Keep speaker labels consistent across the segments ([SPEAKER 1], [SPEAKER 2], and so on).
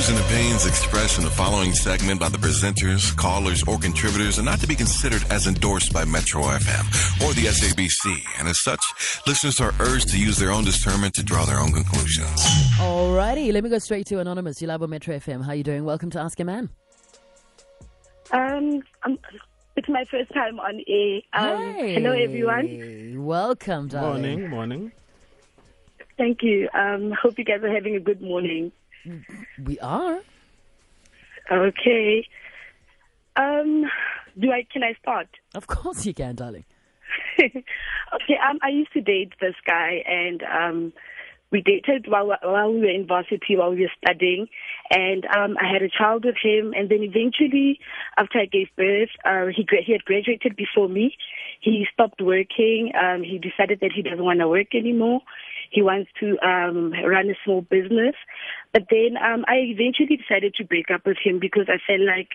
[SPEAKER 1] views and opinions expressed in the following segment by the presenters, callers, or contributors are not to be considered as endorsed by Metro FM or the SABC, and as such, listeners are urged to use their own discernment to draw their own conclusions.
[SPEAKER 2] Alrighty, let me go straight to Anonymous. You love Metro FM. How you doing? Welcome to Ask a Man.
[SPEAKER 3] Um, um, it's my first time on air. Um,
[SPEAKER 2] Hey.
[SPEAKER 3] Hello, everyone.
[SPEAKER 2] Welcome, darling.
[SPEAKER 4] Morning, morning.
[SPEAKER 3] Thank you. Um, hope you guys are having a good morning.
[SPEAKER 2] We are.
[SPEAKER 3] Okay. Um, do I? Can I start?
[SPEAKER 2] Of course you can, darling.
[SPEAKER 3] okay. Um, I used to date this guy, and um, we dated while while we were in varsity, while we were studying, and um, I had a child with him. And then eventually, after I gave birth, uh, he gra- he had graduated before me. He stopped working. Um, he decided that he doesn't want to work anymore. He wants to um, run a small business. But then um, I eventually decided to break up with him because I felt like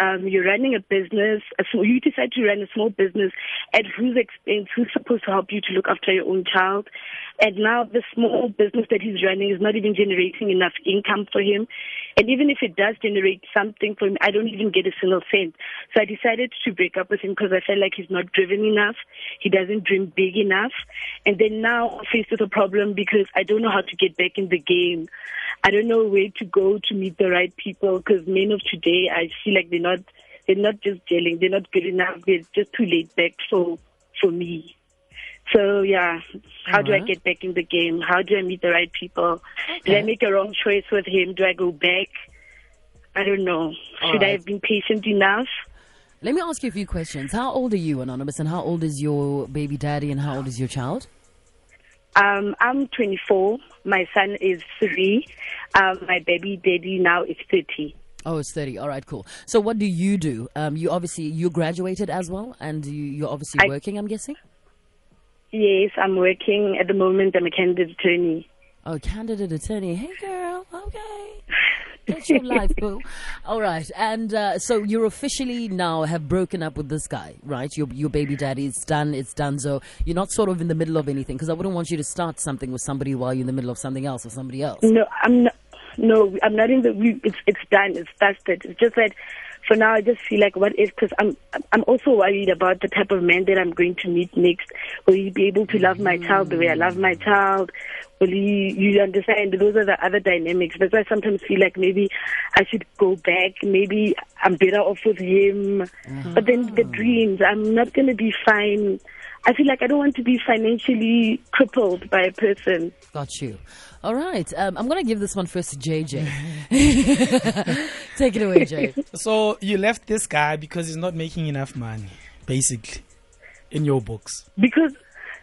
[SPEAKER 3] um, you're running a business. You decide to run a small business at whose expense? Who's supposed to help you to look after your own child? And now the small business that he's running is not even generating enough income for him. And even if it does generate something for him, I don't even get a single cent. So I decided to break up with him because I felt like he's not driven enough. He doesn't dream big enough. And then now I'm faced with a problem because I don't know how to get back in the game. I don't know where to go to meet the right people because men of today, I feel like they're not, they're not just gelling. They're not good enough. They're just too laid back for, for me. So yeah, how do I
[SPEAKER 2] uh-huh.
[SPEAKER 3] get back in the game? How do I meet the right people? Did I make a wrong choice with him? Do I go back? I don't know. Should I have been patient enough?
[SPEAKER 2] Let me ask you a few questions. How old are you, Anonymous, and how old is your baby daddy, and how old is your child?
[SPEAKER 3] Um, I'm 24. My son is three. Um, my baby daddy now is 30.
[SPEAKER 2] Oh, it's 30. All right, cool. So what do you do? Um, you obviously, you graduated as well, and you, you're obviously
[SPEAKER 3] I-
[SPEAKER 2] working, I'm guessing?
[SPEAKER 3] Yes, I'm working at the moment. I'm a candidate attorney.
[SPEAKER 2] Oh, candidate attorney. Hey, girl. Okay. That's your life, boo. All right. And uh, so you're officially now have broken up with this guy, right? Your, your baby daddy. It's done. It's done. So you're not sort of in the middle of anything because I wouldn't want you to start something with somebody while you're in the middle of something else with somebody else.
[SPEAKER 3] No, I'm not. No, I'm not in the. we- It's it's done. It's started. It's just that for now, I just feel like what if? Because I'm I'm also worried about the type of man that I'm going to meet next. Will he be able to love my child the way I love my mm. child? Will he? You understand? Those are the other dynamics. That's why I sometimes feel like maybe I should go back. Maybe I'm better off with him. But then the mm. dreams. I'm not going to be fine. I feel like I don't want to be financially crippled by a person.
[SPEAKER 2] Got you. All right. Um, I'm going to give this one first to JJ. Take it away, Jay.
[SPEAKER 4] So you left this guy because he's not making enough money, basically, in your books.
[SPEAKER 3] Because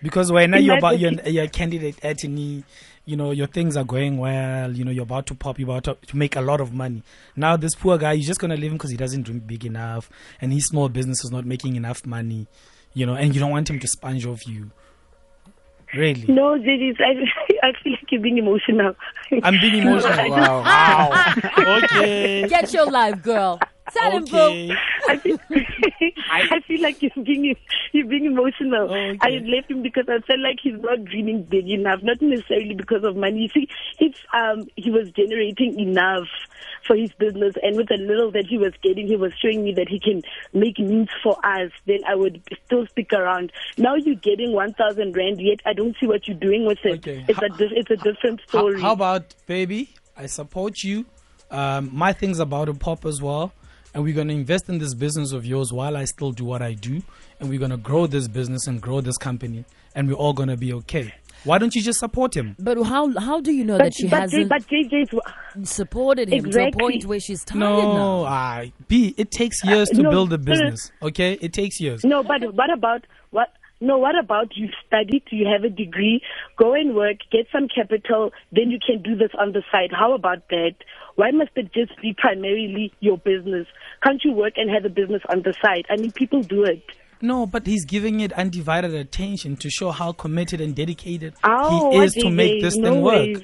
[SPEAKER 4] Because when now you're about
[SPEAKER 3] book,
[SPEAKER 4] you're, you're a candidate attorney, you know your things are going well. You know you're about to pop. You're about to, to make a lot of money. Now this poor guy, you're just gonna leave him because he doesn't dream big enough, and his small business is not making enough money. You know, and you don't want him to sponge off you. Really,
[SPEAKER 3] No, Jadis, I, I feel like you're being emotional.
[SPEAKER 4] I'm being emotional. wow, wow. Okay,
[SPEAKER 2] Get your life, girl. Tell him, boo.
[SPEAKER 3] I feel, I feel like you're being you're being emotional.
[SPEAKER 4] Okay.
[SPEAKER 3] I left him because I felt like he's not dreaming big enough, not necessarily because of money. You see, if um he was generating enough for his business, and with the little that he was getting, he was showing me that he can make means for us. Then I would still stick around. Now you're getting one thousand rand, yet I don't see what you're doing with it.
[SPEAKER 4] Okay.
[SPEAKER 3] It's a di- it's a different
[SPEAKER 4] How,
[SPEAKER 3] story.
[SPEAKER 4] how about baby? I support you. Um, my thing's about to pop as well, and we're gonna invest in this business of yours while I still do what I do, and we're gonna grow this business and grow this company, and we're all gonna be okay. Why don't you just support him?
[SPEAKER 2] But how how do you know
[SPEAKER 3] but,
[SPEAKER 2] that she
[SPEAKER 3] but, J-
[SPEAKER 2] hasn't
[SPEAKER 3] but JJ's
[SPEAKER 2] supported him to a point where she's tired
[SPEAKER 4] No,
[SPEAKER 2] now?
[SPEAKER 4] I B. It takes years to
[SPEAKER 3] no,
[SPEAKER 4] build a
[SPEAKER 3] uh,
[SPEAKER 4] business. Okay, it takes years.
[SPEAKER 3] No, but what about what? No, what about you studied, you have a degree, go and work, get some capital, then you can do this on the side. How about that? Why must it just be primarily your business? Can't you work and have a business on the side? I mean, people do it.
[SPEAKER 4] No, but he's giving it undivided attention to show how committed and dedicated
[SPEAKER 3] Oh,
[SPEAKER 4] he is to make this
[SPEAKER 3] no
[SPEAKER 4] thing work.
[SPEAKER 3] ways.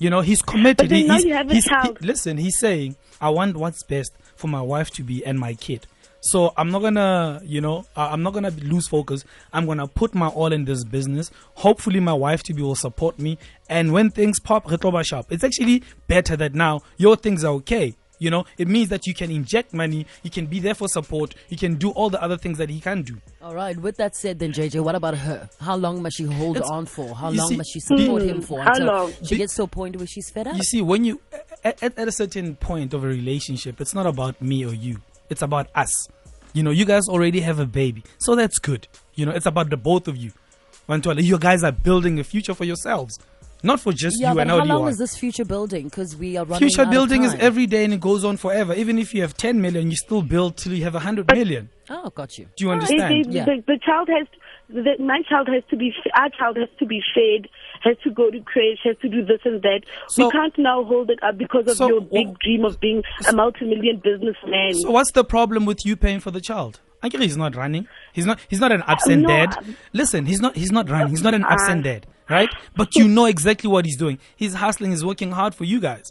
[SPEAKER 4] You know, he's committed.
[SPEAKER 3] But then
[SPEAKER 4] He-
[SPEAKER 3] now you have a
[SPEAKER 4] he's- he- listen, he's saying, I want what's best for my wife to be and my kid. So I'm not gonna, you know, I- I'm not gonna lose focus. I'm gonna put my all in this business. Hopefully, my wife to be will support me. And when things pop, Retoba shop. It's actually better that now your things are okay. You know, it means that you can inject money, you can be there for support, you can do all the other things that he can do.
[SPEAKER 2] All right. With that said, then JJ, what about her? How long must she hold
[SPEAKER 4] It's-
[SPEAKER 2] on for? How long
[SPEAKER 4] see-
[SPEAKER 2] must she support
[SPEAKER 3] Hmm,
[SPEAKER 2] him for
[SPEAKER 3] how
[SPEAKER 2] until
[SPEAKER 3] long?
[SPEAKER 2] she
[SPEAKER 4] Be-
[SPEAKER 2] gets to a point where she's fed up?
[SPEAKER 4] You see, when you at, at, at a certain point of a relationship, it's not about me or you. It's about us. You know, you guys already have a baby, so that's good. You know, it's about the both of you. Wantwala, You guys are building a future for yourselves, not for just
[SPEAKER 2] yeah,
[SPEAKER 4] you
[SPEAKER 2] but
[SPEAKER 4] and
[SPEAKER 2] how
[SPEAKER 4] how you
[SPEAKER 2] long
[SPEAKER 4] are.
[SPEAKER 2] is this future building? Because we are running
[SPEAKER 4] Future
[SPEAKER 2] out of
[SPEAKER 4] building is every day and it goes on forever. Even if you have 10 million, you still build till you have 100 million.
[SPEAKER 2] Oh, got you.
[SPEAKER 4] Do you
[SPEAKER 3] They-
[SPEAKER 4] understand?
[SPEAKER 3] they-
[SPEAKER 2] Yeah.
[SPEAKER 3] the, the child has the, my child has to be our child has to be fed has to go to crèche has to do this and that
[SPEAKER 4] So-
[SPEAKER 3] we can't now hold it up because of
[SPEAKER 4] So
[SPEAKER 3] your big dream of being a multi-million businessman
[SPEAKER 4] So what's the problem with you paying for the child? I Akira he's not running. He's not. He's not an absent
[SPEAKER 3] no,
[SPEAKER 4] dad.
[SPEAKER 3] um,
[SPEAKER 4] Listen, he's not. He's not running. He's not an
[SPEAKER 3] uh,
[SPEAKER 4] absent dad, right? But you know exactly what he's doing. He's hustling. He's working hard for you guys,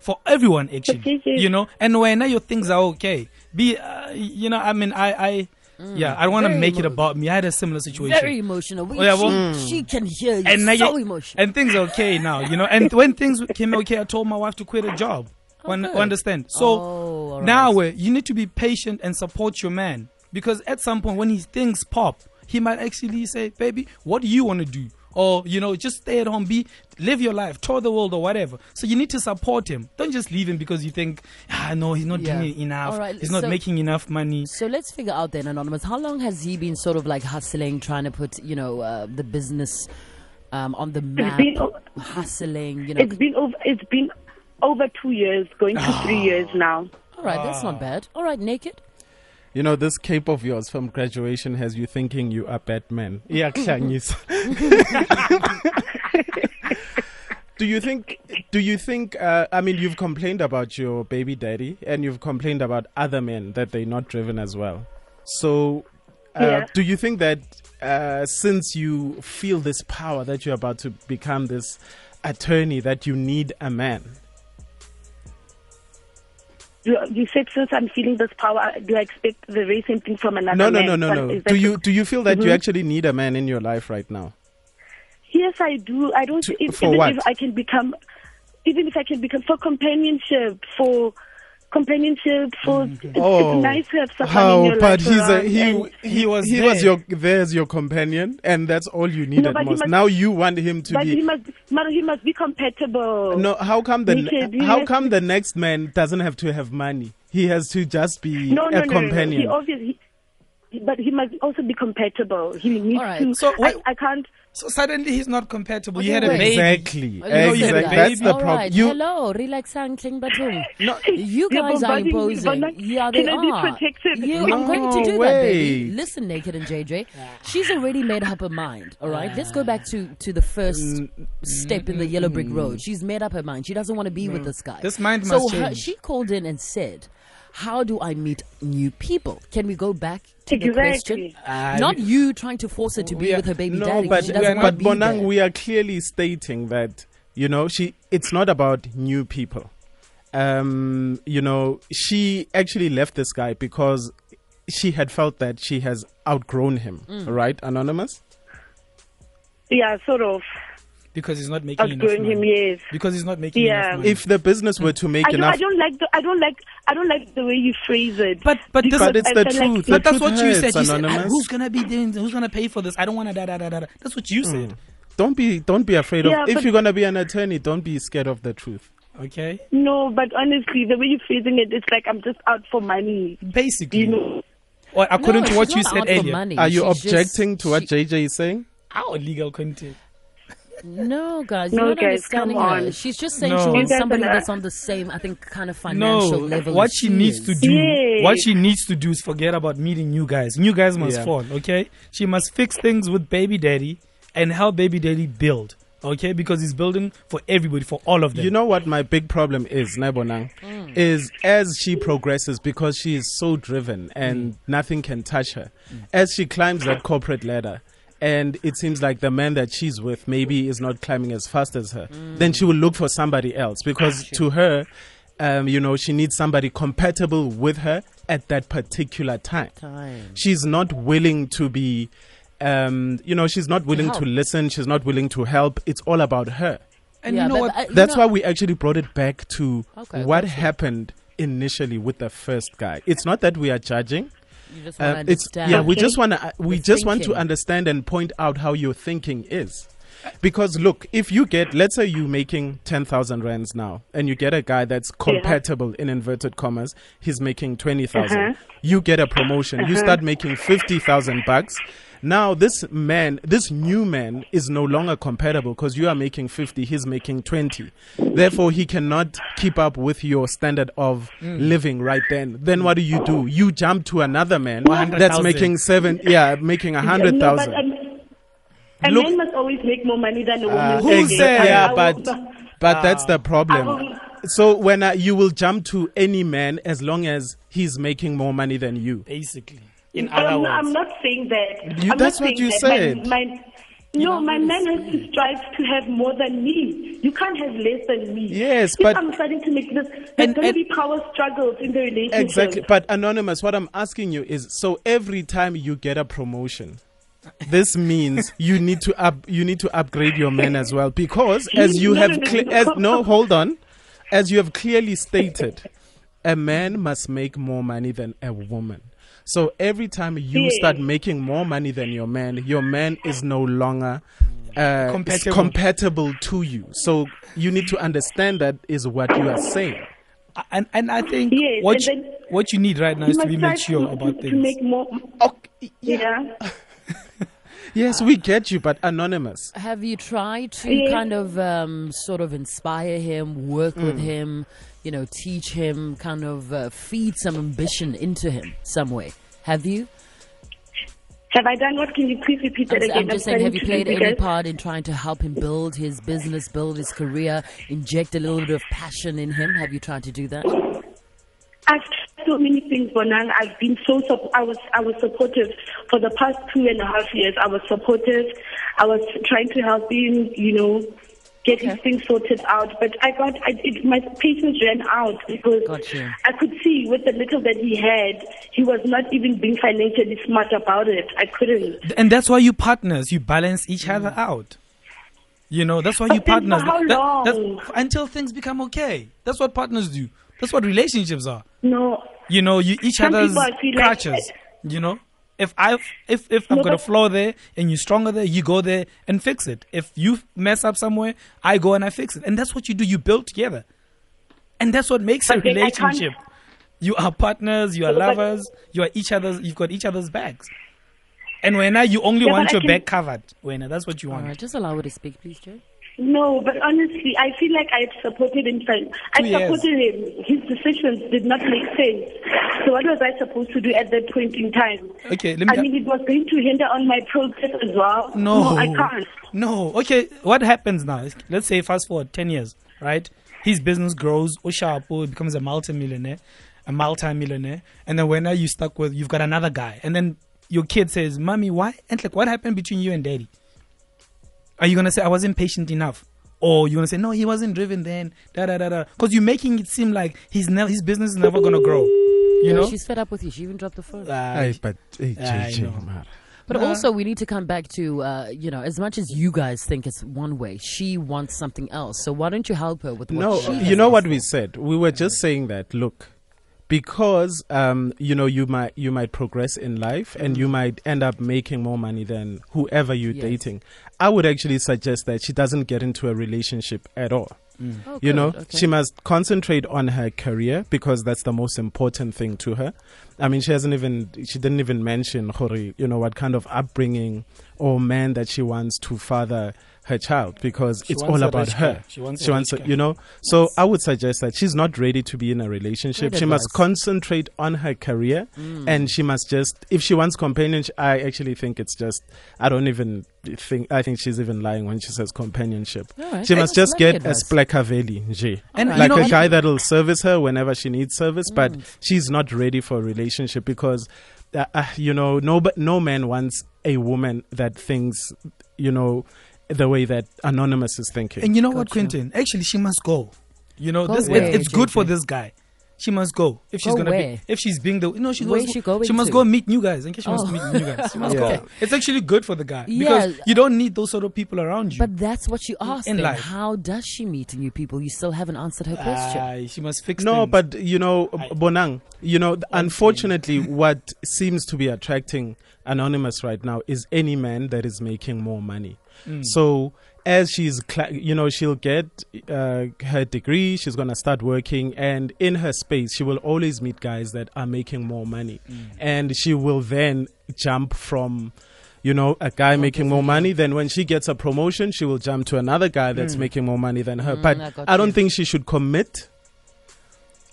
[SPEAKER 4] for everyone actually. You know, and when your things are okay, be. Uh, you know, I mean, I. I yeah, I don't want to make it about me. I had a similar situation.
[SPEAKER 2] Very emotional. We,
[SPEAKER 4] Oh, yeah,
[SPEAKER 2] she,
[SPEAKER 4] well-
[SPEAKER 2] she can hear you.
[SPEAKER 4] and
[SPEAKER 2] so
[SPEAKER 4] you-
[SPEAKER 2] emotional.
[SPEAKER 4] and things are okay now, you know. And when things came okay, I told my wife to quit a job.
[SPEAKER 2] Good.
[SPEAKER 4] understand? So
[SPEAKER 2] Oh, right.
[SPEAKER 4] now uh, you need to be patient and support your man because at some point when his things pop, he might actually say, "Baby, what do you want to do?" Or you know, just stay at home, be live your life, tour the world, or whatever. So you need to support him. Don't just leave him because you think, ah, no, he's not
[SPEAKER 2] Yeah.
[SPEAKER 4] doing enough.
[SPEAKER 2] All right,
[SPEAKER 4] he's not
[SPEAKER 2] so-
[SPEAKER 4] making enough money.
[SPEAKER 2] So let's figure out then, Anonymous, how long has he been sort of like hustling, trying to put, you know, uh, the business um, on the map,
[SPEAKER 3] been
[SPEAKER 2] hustling, you know?
[SPEAKER 3] it's been over it's been over two years going to three years now
[SPEAKER 2] All right, that's not bad. All right, naked.
[SPEAKER 5] You know, this cape of yours from graduation has you thinking you are Batman. Iyakuhlanyisa. do you think? Do you think? Uh, I mean, you've complained about your baby daddy, and you've complained about other men that they're not driven as well. So, uh,
[SPEAKER 3] Yeah.
[SPEAKER 5] do you think that uh, since you feel this power that you're about to become this attorney, that you need a man?
[SPEAKER 3] You, you said since i'm feeling this power do i expect the very same thing from another
[SPEAKER 5] No, no,
[SPEAKER 3] man?
[SPEAKER 5] no, no, no.
[SPEAKER 3] is
[SPEAKER 5] Do you do you feel that you
[SPEAKER 3] Mhm.
[SPEAKER 5] actually need a man in your life right now?
[SPEAKER 3] Yes, I do. I don't.
[SPEAKER 5] To-
[SPEAKER 3] If, even
[SPEAKER 5] what?
[SPEAKER 3] if I can become, even if I can become for companionship, for companionship, for mm. it's,
[SPEAKER 5] Oh,
[SPEAKER 3] it's nice to have someone in
[SPEAKER 5] How?
[SPEAKER 3] your
[SPEAKER 5] But
[SPEAKER 3] life
[SPEAKER 5] he's a he. He was
[SPEAKER 4] He
[SPEAKER 5] he
[SPEAKER 4] was
[SPEAKER 5] was your there's your companion, and that's all you needed
[SPEAKER 3] but he
[SPEAKER 5] most.
[SPEAKER 3] must-
[SPEAKER 5] now you want him to be
[SPEAKER 3] but
[SPEAKER 5] be.
[SPEAKER 3] he must, but he must be compatible.
[SPEAKER 5] no, how come the
[SPEAKER 3] He
[SPEAKER 5] how come
[SPEAKER 3] to-
[SPEAKER 5] the next man doesn't have to have money? He has to just be
[SPEAKER 3] no, no,
[SPEAKER 5] a
[SPEAKER 3] no, no, no.
[SPEAKER 5] companion.
[SPEAKER 3] He obviously, he- but he must also be compatible. He needs
[SPEAKER 2] All right,
[SPEAKER 3] to.
[SPEAKER 4] so
[SPEAKER 3] I, I can't.
[SPEAKER 4] So suddenly he's not compatible.
[SPEAKER 2] Okay,
[SPEAKER 4] you had a baby.
[SPEAKER 5] Exactly.
[SPEAKER 2] Oh, you had a
[SPEAKER 5] exactly. That's the problem.
[SPEAKER 2] right,
[SPEAKER 5] You
[SPEAKER 2] hello, relax, Kling Batung.
[SPEAKER 5] no.
[SPEAKER 2] You
[SPEAKER 3] You're
[SPEAKER 2] guys are imposing.
[SPEAKER 3] but
[SPEAKER 2] Yeah, they
[SPEAKER 3] can I be
[SPEAKER 2] are.
[SPEAKER 3] protected?
[SPEAKER 2] You, I'm going to do that, baby. Listen, Naked and JJ. She's already made up her mind. All right, let's go back to to the first
[SPEAKER 5] Mm,
[SPEAKER 2] step in the yellow brick road. She's made up her mind. She doesn't want to be with this guy.
[SPEAKER 4] This mind
[SPEAKER 2] so
[SPEAKER 4] must
[SPEAKER 2] her,
[SPEAKER 4] change.
[SPEAKER 2] So she called in and said. How do I meet new people? Can we go back to the question?
[SPEAKER 4] Ah,
[SPEAKER 2] Not you trying to force her to be
[SPEAKER 4] are-
[SPEAKER 2] with her baby
[SPEAKER 5] no,
[SPEAKER 2] daddy. 'cause
[SPEAKER 5] but we are, but Bonang,
[SPEAKER 2] there.
[SPEAKER 5] we are clearly stating that you know she. It's not about new people. Um, you know, she actually left this guy because she had felt that she has outgrown him.
[SPEAKER 2] Mm.
[SPEAKER 5] Right, anonymous.
[SPEAKER 3] Yeah, sort of
[SPEAKER 4] because he's not making enough
[SPEAKER 3] outgrowing him.
[SPEAKER 4] money.
[SPEAKER 3] Yes.
[SPEAKER 4] Because he's not making
[SPEAKER 3] Yeah.
[SPEAKER 4] enough money.
[SPEAKER 5] If the business were to make
[SPEAKER 3] I don't,
[SPEAKER 5] enough
[SPEAKER 3] I don't like the I don't like I don't like the way you phrase it.
[SPEAKER 4] But- but this-
[SPEAKER 5] But it's
[SPEAKER 3] I
[SPEAKER 5] the
[SPEAKER 3] feel like
[SPEAKER 5] truth.
[SPEAKER 4] but that's
[SPEAKER 5] truth
[SPEAKER 4] what you said. You said, "Ah, "Who's gonna be doing? Who's gonna pay for this? I don't want to da da da da." da." That's what you said.
[SPEAKER 5] Don't be don't be afraid
[SPEAKER 3] Yeah,
[SPEAKER 5] of if you're gonna be an attorney, don't be scared of the truth.
[SPEAKER 4] Okay,
[SPEAKER 3] No, but honestly, the way you're phrasing it, it's like I'm just out for money.
[SPEAKER 4] basically,
[SPEAKER 3] You know,
[SPEAKER 4] or according
[SPEAKER 2] No,
[SPEAKER 4] to what you said
[SPEAKER 2] out
[SPEAKER 4] earlier,
[SPEAKER 2] money.
[SPEAKER 5] Are you
[SPEAKER 2] She's just-
[SPEAKER 5] objecting to what
[SPEAKER 2] she-
[SPEAKER 5] JJ is saying?
[SPEAKER 4] our legal content.
[SPEAKER 2] No, guys,
[SPEAKER 3] No,
[SPEAKER 2] you're not
[SPEAKER 3] guys,
[SPEAKER 2] understanding
[SPEAKER 3] come
[SPEAKER 2] her.
[SPEAKER 3] on.
[SPEAKER 2] She's just saying
[SPEAKER 4] No.
[SPEAKER 2] she wants somebody that's on the same, I think, kind of financial
[SPEAKER 4] No,
[SPEAKER 2] level.
[SPEAKER 4] what
[SPEAKER 2] as
[SPEAKER 4] she needs
[SPEAKER 2] is.
[SPEAKER 4] to do,
[SPEAKER 3] Yes.
[SPEAKER 4] what she needs to do is forget about meeting new guys. New guys must
[SPEAKER 5] Yeah.
[SPEAKER 4] fall. Okay, she must fix things with baby daddy and help baby daddy build. Okay, because he's building for everybody, for all of them.
[SPEAKER 5] You know what my big problem is, Nebonang?
[SPEAKER 2] Mm.
[SPEAKER 5] Is as she progresses because she is so driven and nothing can touch her. As she climbs that corporate ladder and it seems like the man that she's with maybe is not climbing as fast as her, then she will look for somebody else because to her Um, you know, she needs somebody compatible with her at that particular time.
[SPEAKER 2] Time.
[SPEAKER 5] She's not willing to be, um, you know, she's not willing to,
[SPEAKER 2] help.
[SPEAKER 5] listen. She's not willing to help. It's all about her.
[SPEAKER 4] And
[SPEAKER 2] Yeah,
[SPEAKER 4] you know what?
[SPEAKER 2] I- you
[SPEAKER 5] That's
[SPEAKER 2] know-
[SPEAKER 5] why we actually brought it back to
[SPEAKER 2] Okay,
[SPEAKER 5] what
[SPEAKER 2] gotcha.
[SPEAKER 5] happened initially with the first guy. It's not that we are judging.
[SPEAKER 2] You just want
[SPEAKER 5] Uh,
[SPEAKER 2] to
[SPEAKER 5] it's
[SPEAKER 2] understand.
[SPEAKER 5] yeah. We just want to we
[SPEAKER 2] The
[SPEAKER 5] just want to understand and point out how your thinking is. Because look, if you get, let's say you're making ten thousand rands now, and you get a guy that's compatible in inverted commas, he's making 20,000.
[SPEAKER 3] Uh-huh.
[SPEAKER 5] You get a promotion. You start making fifty thousand bucks. Now this man, this new man, is no longer compatible because you are making fifty, he's making twenty. Therefore, he cannot keep up with your standard of living right then. Then what do you do? You jump to another man that's
[SPEAKER 4] 100,000.
[SPEAKER 5] making seven, yeah, making a hundred
[SPEAKER 3] No, but,
[SPEAKER 5] thousand.
[SPEAKER 3] A
[SPEAKER 5] Look-
[SPEAKER 3] man must always make more money than a woman.
[SPEAKER 5] Uh,
[SPEAKER 3] so
[SPEAKER 5] ex-
[SPEAKER 3] again,
[SPEAKER 5] yeah,
[SPEAKER 3] I
[SPEAKER 5] but
[SPEAKER 3] will-
[SPEAKER 5] but that's the problem. So when uh, you will jump to any man as long as he's making more money than you.
[SPEAKER 4] Basically, in other
[SPEAKER 3] I'm,
[SPEAKER 4] words.
[SPEAKER 3] I'm not saying that.
[SPEAKER 5] You- that's what you
[SPEAKER 3] saying that.
[SPEAKER 5] said.
[SPEAKER 3] My, my, no, my man has to strive to have more than me. You can't have less than me.
[SPEAKER 5] Yes,
[SPEAKER 3] if
[SPEAKER 5] but-
[SPEAKER 3] I'm starting to make this, there's going to be power struggles in the relationship.
[SPEAKER 5] Exactly. But anonymous, what I'm asking you is so every time you get a promotion, this means you need to up you need to upgrade your man as well because as you
[SPEAKER 3] No,
[SPEAKER 5] have
[SPEAKER 3] no, no,
[SPEAKER 5] cle-
[SPEAKER 3] no.
[SPEAKER 5] as no hold on as you have clearly stated a man must make more money than a woman so every time you
[SPEAKER 3] Yeah.
[SPEAKER 5] start making more money than your man your man is no longer uh, is
[SPEAKER 4] Compatible.
[SPEAKER 5] compatible to you so you need to understand that is what you are saying
[SPEAKER 4] and and I think
[SPEAKER 3] Yes,
[SPEAKER 4] what
[SPEAKER 3] and
[SPEAKER 4] you, what you need right now is to be mature
[SPEAKER 3] to,
[SPEAKER 4] about
[SPEAKER 3] to,
[SPEAKER 4] things.
[SPEAKER 3] to make more.
[SPEAKER 5] okay,
[SPEAKER 3] Yeah.
[SPEAKER 5] yes we get you but anonymous
[SPEAKER 2] Have you tried to
[SPEAKER 3] Yeah.
[SPEAKER 2] kind of um, sort of inspire him, work with
[SPEAKER 5] Mm.
[SPEAKER 2] him, you know, teach him, kind of uh, feed some ambition into him some way? Have you?
[SPEAKER 3] Have I done what? Can you please repeat that
[SPEAKER 2] I'm,
[SPEAKER 3] again?
[SPEAKER 2] I'm just saying, have you played any
[SPEAKER 3] it.
[SPEAKER 2] part in trying to help him build his business, build his career, inject a little bit of passion in him? Have you tried to do that?
[SPEAKER 3] I've tried so many things, Bonang. I've been so I was I was supportive for the past two and a half years. I was supportive. I was trying to help him, you know, get his things sorted out. But I got I, it, my patience ran out because
[SPEAKER 2] Got you.
[SPEAKER 3] I could see with the little that he had, he was not even being financially smart about it. I couldn't.
[SPEAKER 4] and that's why you partners. You balance each other mm. out. You know, that's why you
[SPEAKER 3] But for
[SPEAKER 4] partners.
[SPEAKER 3] how
[SPEAKER 4] That-
[SPEAKER 3] long?
[SPEAKER 4] until things become okay. That's what partners do. That's what relationships are.
[SPEAKER 3] No.
[SPEAKER 4] You know, you each
[SPEAKER 3] Some
[SPEAKER 4] other's
[SPEAKER 3] people, I feel like-
[SPEAKER 4] you know, if I if if I've
[SPEAKER 3] No,
[SPEAKER 4] got a flaw there and you're stronger there, you go there and fix it. If you mess up somewhere, I go and I fix it, and that's what you do. You build together, and that's what makes a
[SPEAKER 3] But then
[SPEAKER 4] relationship. You are partners. You are lovers. You are each other's. You've got each other's backs. And when now you only
[SPEAKER 3] Yeah,
[SPEAKER 4] want your
[SPEAKER 3] can-
[SPEAKER 4] back covered. When that's what you want.
[SPEAKER 2] right, just allow her to speak, please, Joe.
[SPEAKER 3] No, but honestly, I feel like I supported him. I
[SPEAKER 4] oh,
[SPEAKER 3] supported him. His decisions did not make sense. So what was I supposed to do at that point in time?
[SPEAKER 4] Okay, let me.
[SPEAKER 3] I mean, it was going to hinder on my progress as well.
[SPEAKER 4] No, no
[SPEAKER 3] I can't.
[SPEAKER 4] No. Okay, what happens now? Let's say fast forward 10 years, right? His business grows, Oshapo becomes a multi-millionaire, a multi-millionaire, and then when are you stuck with, you've got another guy, and then your kid says, Mommy, why? And like, what happened between you and daddy? Are you going to say, I wasn't patient enough? Or you're going to say, no, he wasn't driven then, da da da da. Because you're making it seem like he's never, his business is never going to grow. You
[SPEAKER 2] Yeah,
[SPEAKER 4] know?
[SPEAKER 2] she's fed up with you. She even dropped the phone.
[SPEAKER 4] Ah,
[SPEAKER 5] Hey, but hey,
[SPEAKER 4] I
[SPEAKER 5] JJ,
[SPEAKER 4] know.
[SPEAKER 2] But
[SPEAKER 4] Nah.
[SPEAKER 2] also, we need to come back to, uh, you know, as much as you guys think it's one way, she wants something else. So why don't you help her with what
[SPEAKER 5] No,
[SPEAKER 2] she has
[SPEAKER 5] you know what we said. We were just saying that. Look, because um, you know you might you might progress in life and you might end up making more money than whoever you're
[SPEAKER 2] Yes.
[SPEAKER 5] dating. I would actually suggest that she doesn't get into a relationship at all.
[SPEAKER 2] Oh,
[SPEAKER 5] you
[SPEAKER 2] good,
[SPEAKER 5] know,
[SPEAKER 2] okay.
[SPEAKER 5] she must concentrate on her career because that's the most important thing to her. I mean, she hasn't even she didn't even mention Hori, you know, what kind of upbringing or man that she wants to father her child because
[SPEAKER 4] She
[SPEAKER 5] it's all about her.
[SPEAKER 4] She wants a
[SPEAKER 5] she wants, a- you know. So I would suggest that she's not ready to be in a relationship.
[SPEAKER 2] Great
[SPEAKER 5] she must concentrate on her career,
[SPEAKER 2] Mm.
[SPEAKER 5] and she must just if she wants companionship. I actually think it's just I don't even think I think she's even lying when she says companionship.
[SPEAKER 2] Right.
[SPEAKER 5] She must just get a
[SPEAKER 2] advice.
[SPEAKER 5] splekaveli, nje.
[SPEAKER 4] And
[SPEAKER 5] like
[SPEAKER 4] you know,
[SPEAKER 5] a guy that'll service her whenever she needs service,
[SPEAKER 2] Mm.
[SPEAKER 5] but she's not ready for a relationship because, uh, uh, you know, no, but no man wants a woman that thinks, you know, the way that Anonymous is thinking.
[SPEAKER 4] And you know what,
[SPEAKER 2] Gotcha.
[SPEAKER 4] Quentin? Actually, she must go. You know,
[SPEAKER 2] Go
[SPEAKER 4] this,
[SPEAKER 2] where,
[SPEAKER 4] it, it's good for this guy. She must go if she's
[SPEAKER 2] Go
[SPEAKER 4] gonna
[SPEAKER 2] where?
[SPEAKER 4] be. If she's being the no, she
[SPEAKER 2] Where
[SPEAKER 4] goes.
[SPEAKER 2] she going
[SPEAKER 4] she must
[SPEAKER 2] to?
[SPEAKER 4] go meet new guys. In case she wants
[SPEAKER 2] Oh.
[SPEAKER 4] to meet new guys, she must
[SPEAKER 5] Yeah.
[SPEAKER 4] go. It's actually good for the guy
[SPEAKER 2] Yeah.
[SPEAKER 4] because you don't need those sort of people around you.
[SPEAKER 2] But that's what you asked.
[SPEAKER 4] In life.
[SPEAKER 2] How does she meet new people? You still haven't answered her question.
[SPEAKER 4] Aye, she must fix.
[SPEAKER 5] No,
[SPEAKER 4] things.
[SPEAKER 5] but you know,
[SPEAKER 4] I-
[SPEAKER 5] Bonang, you know, th- unfortunately, what seems to be attracting Anonymous right now is any man that is making more money.
[SPEAKER 4] Mm.
[SPEAKER 5] So as she's, you know, she'll get uh, her degree, she's gonna start working, and in her space, she will always meet guys that are making more money,
[SPEAKER 4] Mm.
[SPEAKER 5] and she will then jump from. You know, a guy making more money. Then when she gets a promotion, she will jump to another guy that's making more money than her.
[SPEAKER 2] Mm,
[SPEAKER 5] but
[SPEAKER 2] I
[SPEAKER 5] I don't
[SPEAKER 2] you.
[SPEAKER 5] think she should commit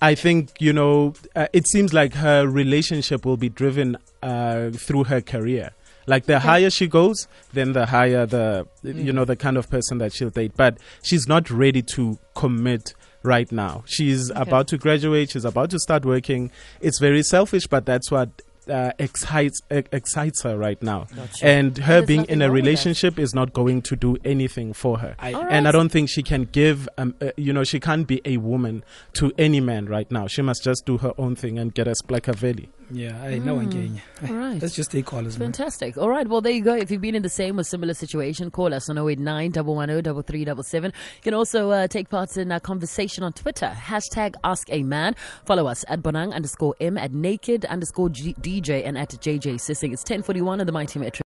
[SPEAKER 5] I think you know uh, it seems like her relationship will be driven uh, through her career. Like the higher she goes, then the higher the you know the kind of person that she'll date. But she's not ready to commit right now. She's
[SPEAKER 2] Okay.
[SPEAKER 5] about to graduate. She's about to start working. It's very selfish, but that's what uh, excites e- excites her right now.
[SPEAKER 2] Gotcha.
[SPEAKER 5] And her being in a
[SPEAKER 2] wrong with that.
[SPEAKER 5] relationship is not going to do anything for her.
[SPEAKER 4] I-
[SPEAKER 2] All
[SPEAKER 5] And I don't think she can give, um, uh, you know, she can't be a woman to any man right now. She must just do her own thing and get a splaccavelli.
[SPEAKER 4] Yeah, I know one
[SPEAKER 2] Mm. All right.
[SPEAKER 4] Let's just take callers, man.
[SPEAKER 2] Fantastic. All right. Well, there you go. If you've been in the same or similar situation, call us on 089 110 3377. You can also uh, take part in our conversation on Twitter. Hashtag Ask a Man. Follow us at Bonang underscore M, at Naked underscore G- DJ, and at JJ Tshiseng. It's 1041 on the Mighty Metro.